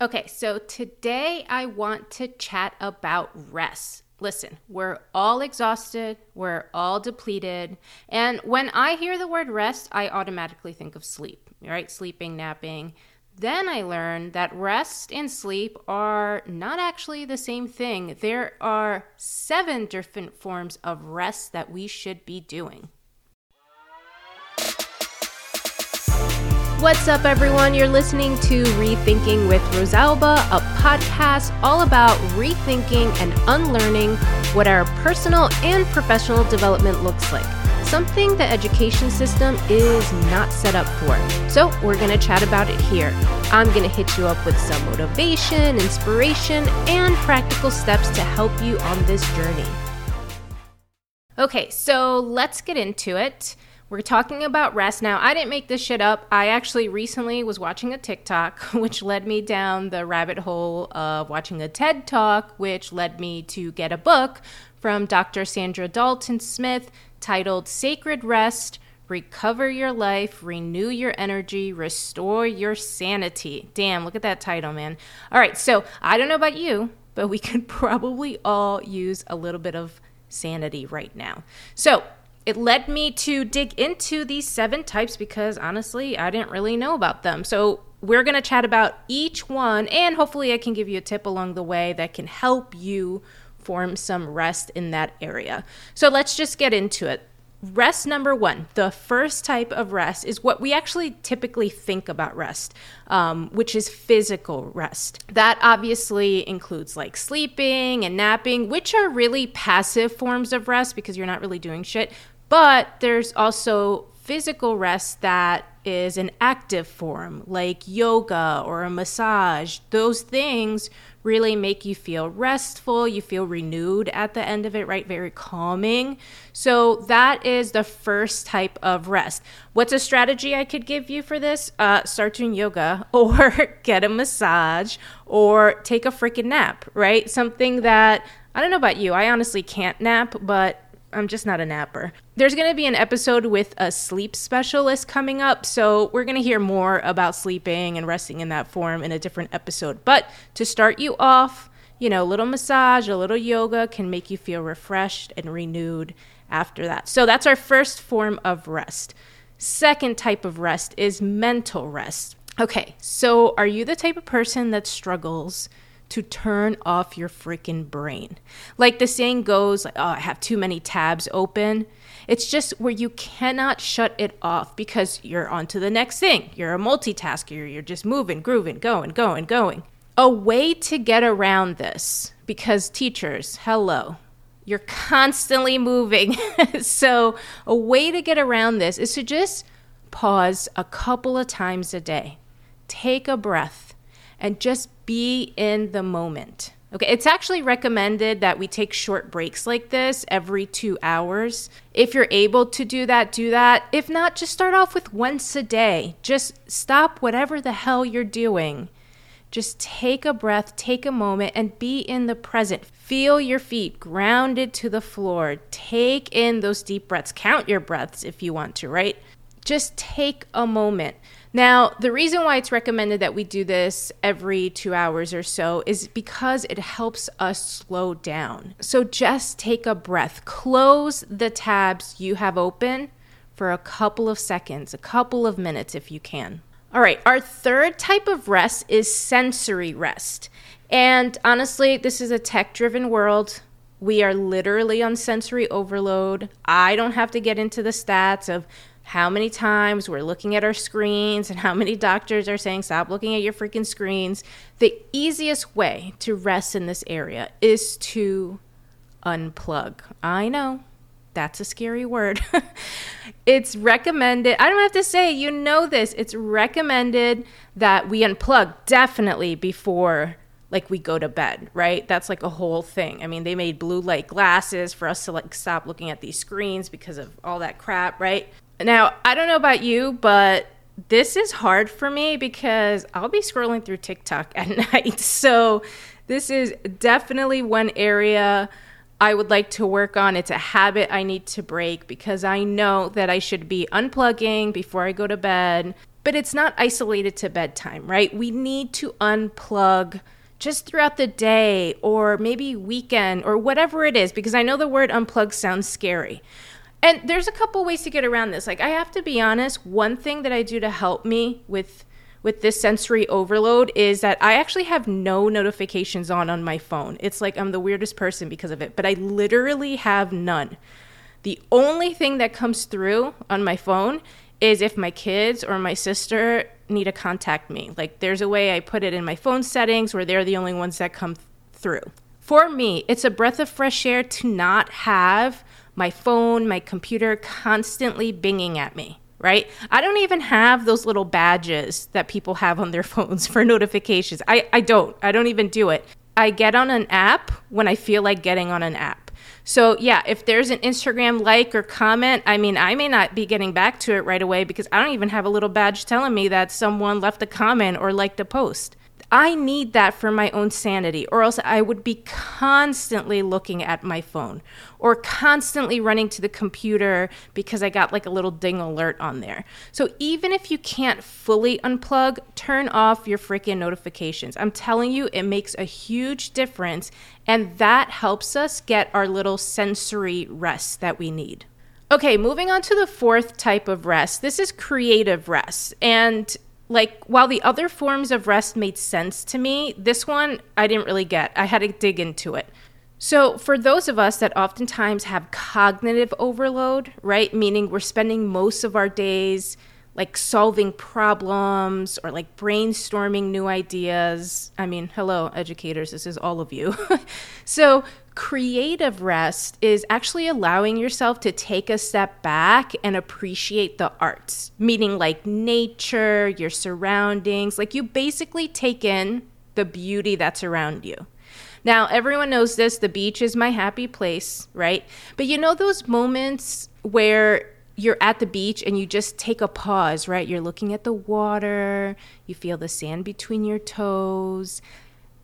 Okay, so today I want to chat about rest. Listen, we're all exhausted, we're all depleted, and when I hear the word rest, I automatically think of sleep, right? Sleeping, napping. Then I learned that rest and sleep are not actually the same thing. There are seven different forms of rest that we should be doing. What's up, everyone? You're listening to Rethinking with Rosalba, a podcast all about rethinking and unlearning what our personal and professional development looks like. Something the education system is not set up for. So, we're going to chat about it here. I'm going to hit you up with some motivation, inspiration, and practical steps to help you on this journey. Okay, so let's get into it. We're talking about rest. Now, I didn't make this shit up. I actually recently was watching a TikTok, which led me down the rabbit hole of watching a TED Talk, which led me to get a book from Dr. Saundra Dalton Smith titled Sacred Rest Recover Your Life, Renew Your Energy, Restore Your Sanity. Damn, look at that title, man. All right, so I don't know about you, but we could probably all use a little bit of sanity right now. So, it led me to dig into these seven types because honestly, I didn't really know about them. So, we're going to chat about each one, and hopefully, I can give you a tip along the way that can help you form some rest in that area. So, let's just get into it. Rest number one, the first type of rest is what we actually typically think about rest, um, which is physical rest. That obviously includes like sleeping and napping, which are really passive forms of rest because you're not really doing shit. But there's also physical rest that is an active form, like yoga or a massage. Those things really make you feel restful. You feel renewed at the end of it, right? Very calming. So, that is the first type of rest. What's a strategy I could give you for this? Uh, start doing yoga or get a massage or take a freaking nap, right? Something that I don't know about you. I honestly can't nap, but I'm just not a napper. There's going to be an episode with a sleep specialist coming up, so we're going to hear more about sleeping and resting in that form in a different episode. But to start you off, you know, a little massage, a little yoga can make you feel refreshed and renewed after that. So that's our first form of rest. Second type of rest is mental rest. Okay, so are you the type of person that struggles to turn off your freaking brain. Like the saying goes, like, oh, I have too many tabs open. It's just where you cannot shut it off because you're on to the next thing. You're a multitasker. You're just moving, grooving, going, going, going. A way to get around this, because teachers, hello, you're constantly moving. so, a way to get around this is to just pause a couple of times a day. Take a breath and just be in the moment. Okay, it's actually recommended that we take short breaks like this every two hours. If you're able to do that, do that. If not, just start off with once a day. Just stop whatever the hell you're doing. Just take a breath, take a moment, and be in the present. Feel your feet grounded to the floor. Take in those deep breaths. Count your breaths if you want to, right? Just take a moment. Now, the reason why it's recommended that we do this every two hours or so is because it helps us slow down. So just take a breath, close the tabs you have open for a couple of seconds, a couple of minutes if you can. All right, our third type of rest is sensory rest. And honestly, this is a tech driven world. We are literally on sensory overload. I don't have to get into the stats of how many times we're looking at our screens and how many doctors are saying, stop looking at your freaking screens. The easiest way to rest in this area is to unplug. I know that's a scary word. it's recommended, I don't have to say, you know this. It's recommended that we unplug definitely before like we go to bed, right? That's like a whole thing. I mean, they made blue light glasses for us to like stop looking at these screens because of all that crap, right? Now, I don't know about you, but this is hard for me because I'll be scrolling through TikTok at night. So, this is definitely one area I would like to work on. It's a habit I need to break because I know that I should be unplugging before I go to bed. but it's not isolated to bedtime, right? We need to unplug just throughout the day or maybe weekend or whatever it is because I know the word unplug sounds scary. And there's a couple ways to get around this. Like I have to be honest, one thing that I do to help me with with this sensory overload is that I actually have no notifications on on my phone. It's like I'm the weirdest person because of it, but I literally have none. The only thing that comes through on my phone is if my kids or my sister need to contact me. Like there's a way I put it in my phone settings where they're the only ones that come through. For me, it's a breath of fresh air to not have my phone, my computer constantly binging at me, right? I don't even have those little badges that people have on their phones for notifications. I, I don't. I don't even do it. I get on an app when I feel like getting on an app. So, yeah, if there's an Instagram like or comment, I mean, I may not be getting back to it right away because I don't even have a little badge telling me that someone left a comment or liked a post. I need that for my own sanity, or else I would be constantly looking at my phone or constantly running to the computer because I got like a little ding alert on there. So even if you can't fully unplug, turn off your freaking notifications. I'm telling you, it makes a huge difference, and that helps us get our little sensory rest that we need. Okay, moving on to the fourth type of rest. This is creative rest. And like while the other forms of rest made sense to me, this one I didn't really get. I had to dig into it. So, for those of us that oftentimes have cognitive overload, right, meaning we're spending most of our days like solving problems or like brainstorming new ideas. I mean, hello, educators, this is all of you. so, creative rest is actually allowing yourself to take a step back and appreciate the arts, meaning like nature, your surroundings. Like, you basically take in the beauty that's around you. Now, everyone knows this the beach is my happy place, right? But you know those moments where you're at the beach and you just take a pause, right? You're looking at the water, you feel the sand between your toes.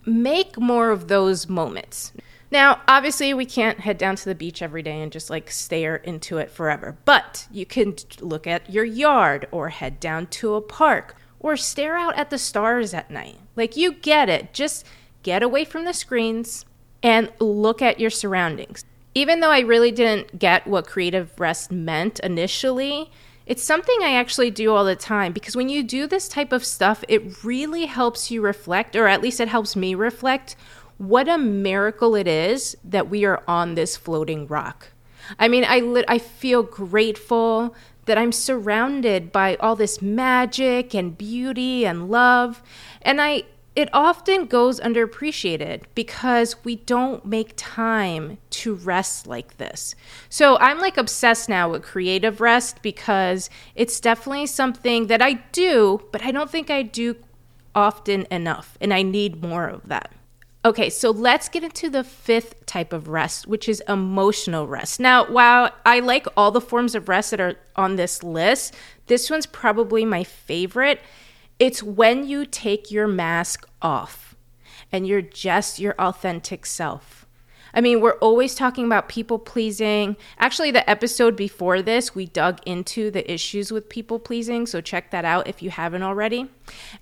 Make more of those moments. Now, obviously, we can't head down to the beach every day and just like stare into it forever, but you can look at your yard or head down to a park or stare out at the stars at night. Like, you get it. Just get away from the screens and look at your surroundings even though I really didn't get what creative rest meant initially, it's something I actually do all the time because when you do this type of stuff, it really helps you reflect, or at least it helps me reflect, what a miracle it is that we are on this floating rock. I mean, I, li- I feel grateful that I'm surrounded by all this magic and beauty and love. And I, it often goes underappreciated because we don't make time to rest like this. So I'm like obsessed now with creative rest because it's definitely something that I do, but I don't think I do often enough, and I need more of that. Okay, so let's get into the fifth type of rest, which is emotional rest. Now, while I like all the forms of rest that are on this list, this one's probably my favorite it's when you take your mask off and you're just your authentic self. I mean, we're always talking about people pleasing. Actually, the episode before this, we dug into the issues with people pleasing. So check that out if you haven't already.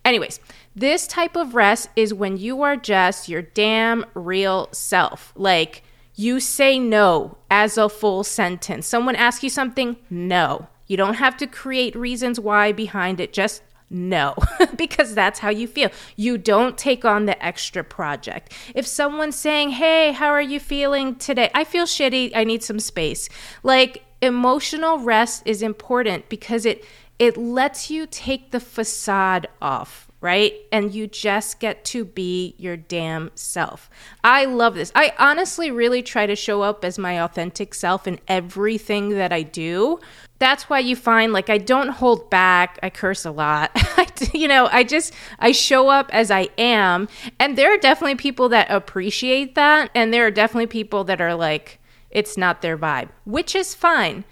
Anyways, this type of rest is when you are just your damn real self. Like, you say no as a full sentence. Someone asks you something, no. You don't have to create reasons why behind it. Just no, because that's how you feel. You don't take on the extra project. If someone's saying, Hey, how are you feeling today? I feel shitty. I need some space. Like emotional rest is important because it, it lets you take the facade off, right? And you just get to be your damn self. I love this. I honestly really try to show up as my authentic self in everything that I do that's why you find like I don't hold back. I curse a lot. you know, I just I show up as I am, and there are definitely people that appreciate that, and there are definitely people that are like it's not their vibe, which is fine.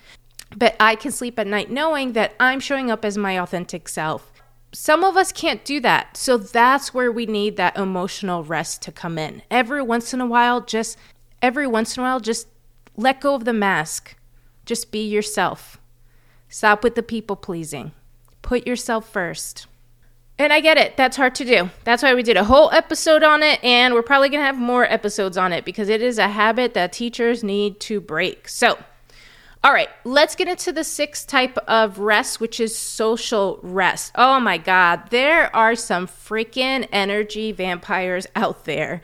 But I can sleep at night knowing that I'm showing up as my authentic self. Some of us can't do that. So that's where we need that emotional rest to come in. Every once in a while, just every once in a while, just let go of the mask. Just be yourself Stop with the people pleasing. Put yourself first. And I get it. That's hard to do. That's why we did a whole episode on it, and we're probably going to have more episodes on it because it is a habit that teachers need to break. So, all right, let's get into the sixth type of rest, which is social rest. Oh my God, there are some freaking energy vampires out there.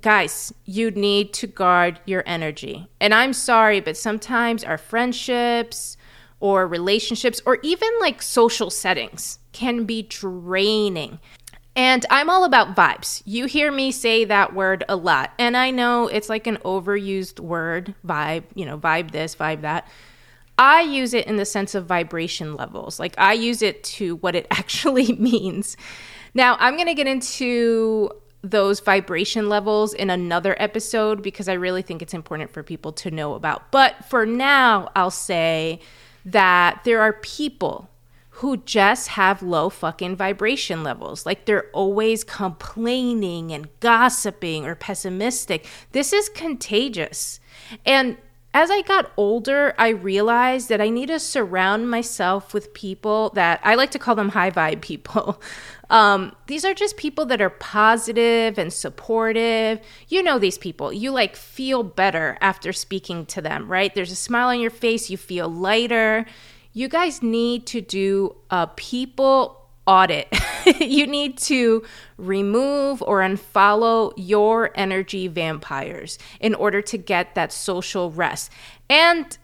Guys, you need to guard your energy. And I'm sorry, but sometimes our friendships or relationships or even like social settings can be draining. And I'm all about vibes. You hear me say that word a lot. And I know it's like an overused word, vibe, you know, vibe this, vibe that. I use it in the sense of vibration levels. Like I use it to what it actually means. Now, I'm going to get into those vibration levels in another episode because I really think it's important for people to know about. But for now, I'll say that there are people who just have low fucking vibration levels. Like they're always complaining and gossiping or pessimistic. This is contagious. And as I got older, I realized that I need to surround myself with people that I like to call them high vibe people. Um, these are just people that are positive and supportive. You know these people. You like feel better after speaking to them, right? There's a smile on your face. You feel lighter you guys need to do a people audit. you need to remove or unfollow your energy vampires in order to get that social rest. And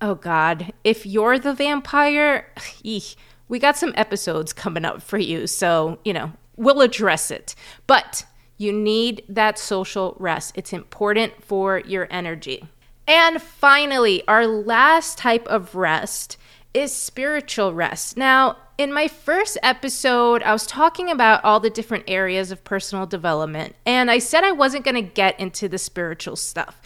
oh God, if you're the vampire, we got some episodes coming up for you. So, you know, we'll address it. But you need that social rest, it's important for your energy. And finally, our last type of rest is spiritual rest. Now, in my first episode, I was talking about all the different areas of personal development, and I said I wasn't going to get into the spiritual stuff.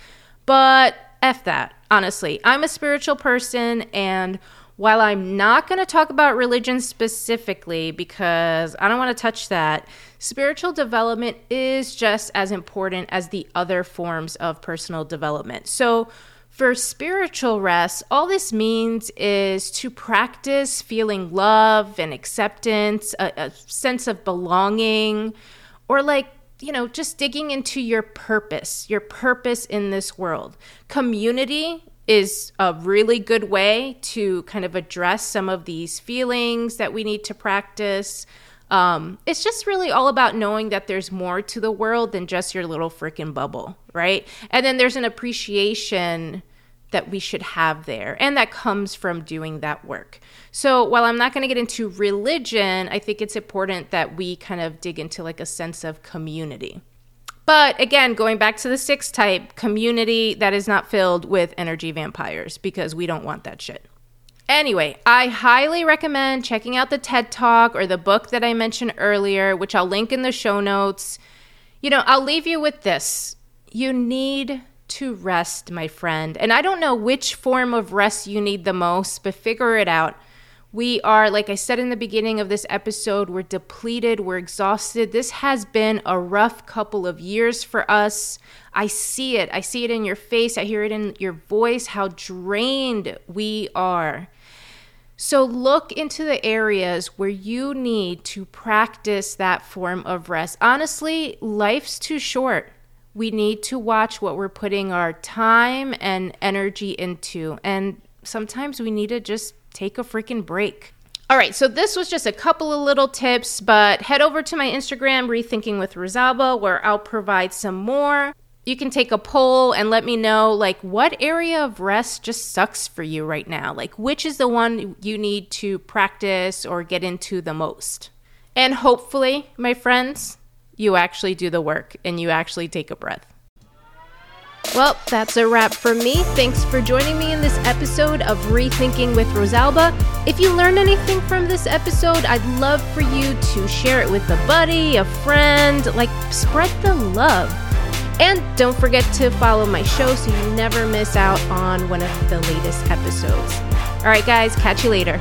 But F that, honestly. I'm a spiritual person, and while I'm not going to talk about religion specifically because I don't want to touch that, spiritual development is just as important as the other forms of personal development. So, for spiritual rest, all this means is to practice feeling love and acceptance, a, a, sense of belonging, or like, you know, just digging into your purpose, your purpose in this world. Community is a really good way to kind of address some of these feelings that we need to practice. Um, it's just really all about knowing that there's more to the world than just your little freaking bubble, right? And then there's an appreciation that we should have there, and that comes from doing that work. So, while I'm not going to get into religion, I think it's important that we kind of dig into like a sense of community. But again, going back to the six type community that is not filled with energy vampires because we don't want that shit. Anyway, I highly recommend checking out the TED Talk or the book that I mentioned earlier, which I'll link in the show notes. You know, I'll leave you with this. You need to rest, my friend. And I don't know which form of rest you need the most, but figure it out. We are, like I said in the beginning of this episode, we're depleted, we're exhausted. This has been a rough couple of years for us. I see it. I see it in your face. I hear it in your voice, how drained we are. So look into the areas where you need to practice that form of rest. Honestly, life's too short we need to watch what we're putting our time and energy into. And sometimes we need to just take a freaking break. All right, so this was just a couple of little tips, but head over to my Instagram, Rethinking with Rosalba, where I'll provide some more. You can take a poll and let me know, like, what area of rest just sucks for you right now? Like, which is the one you need to practice or get into the most? And hopefully, my friends, you actually do the work and you actually take a breath. Well, that's a wrap from me. Thanks for joining me in this episode of Rethinking with Rosalba. If you learned anything from this episode, I'd love for you to share it with a buddy, a friend, like spread the love. And don't forget to follow my show so you never miss out on one of the latest episodes. All right, guys, catch you later.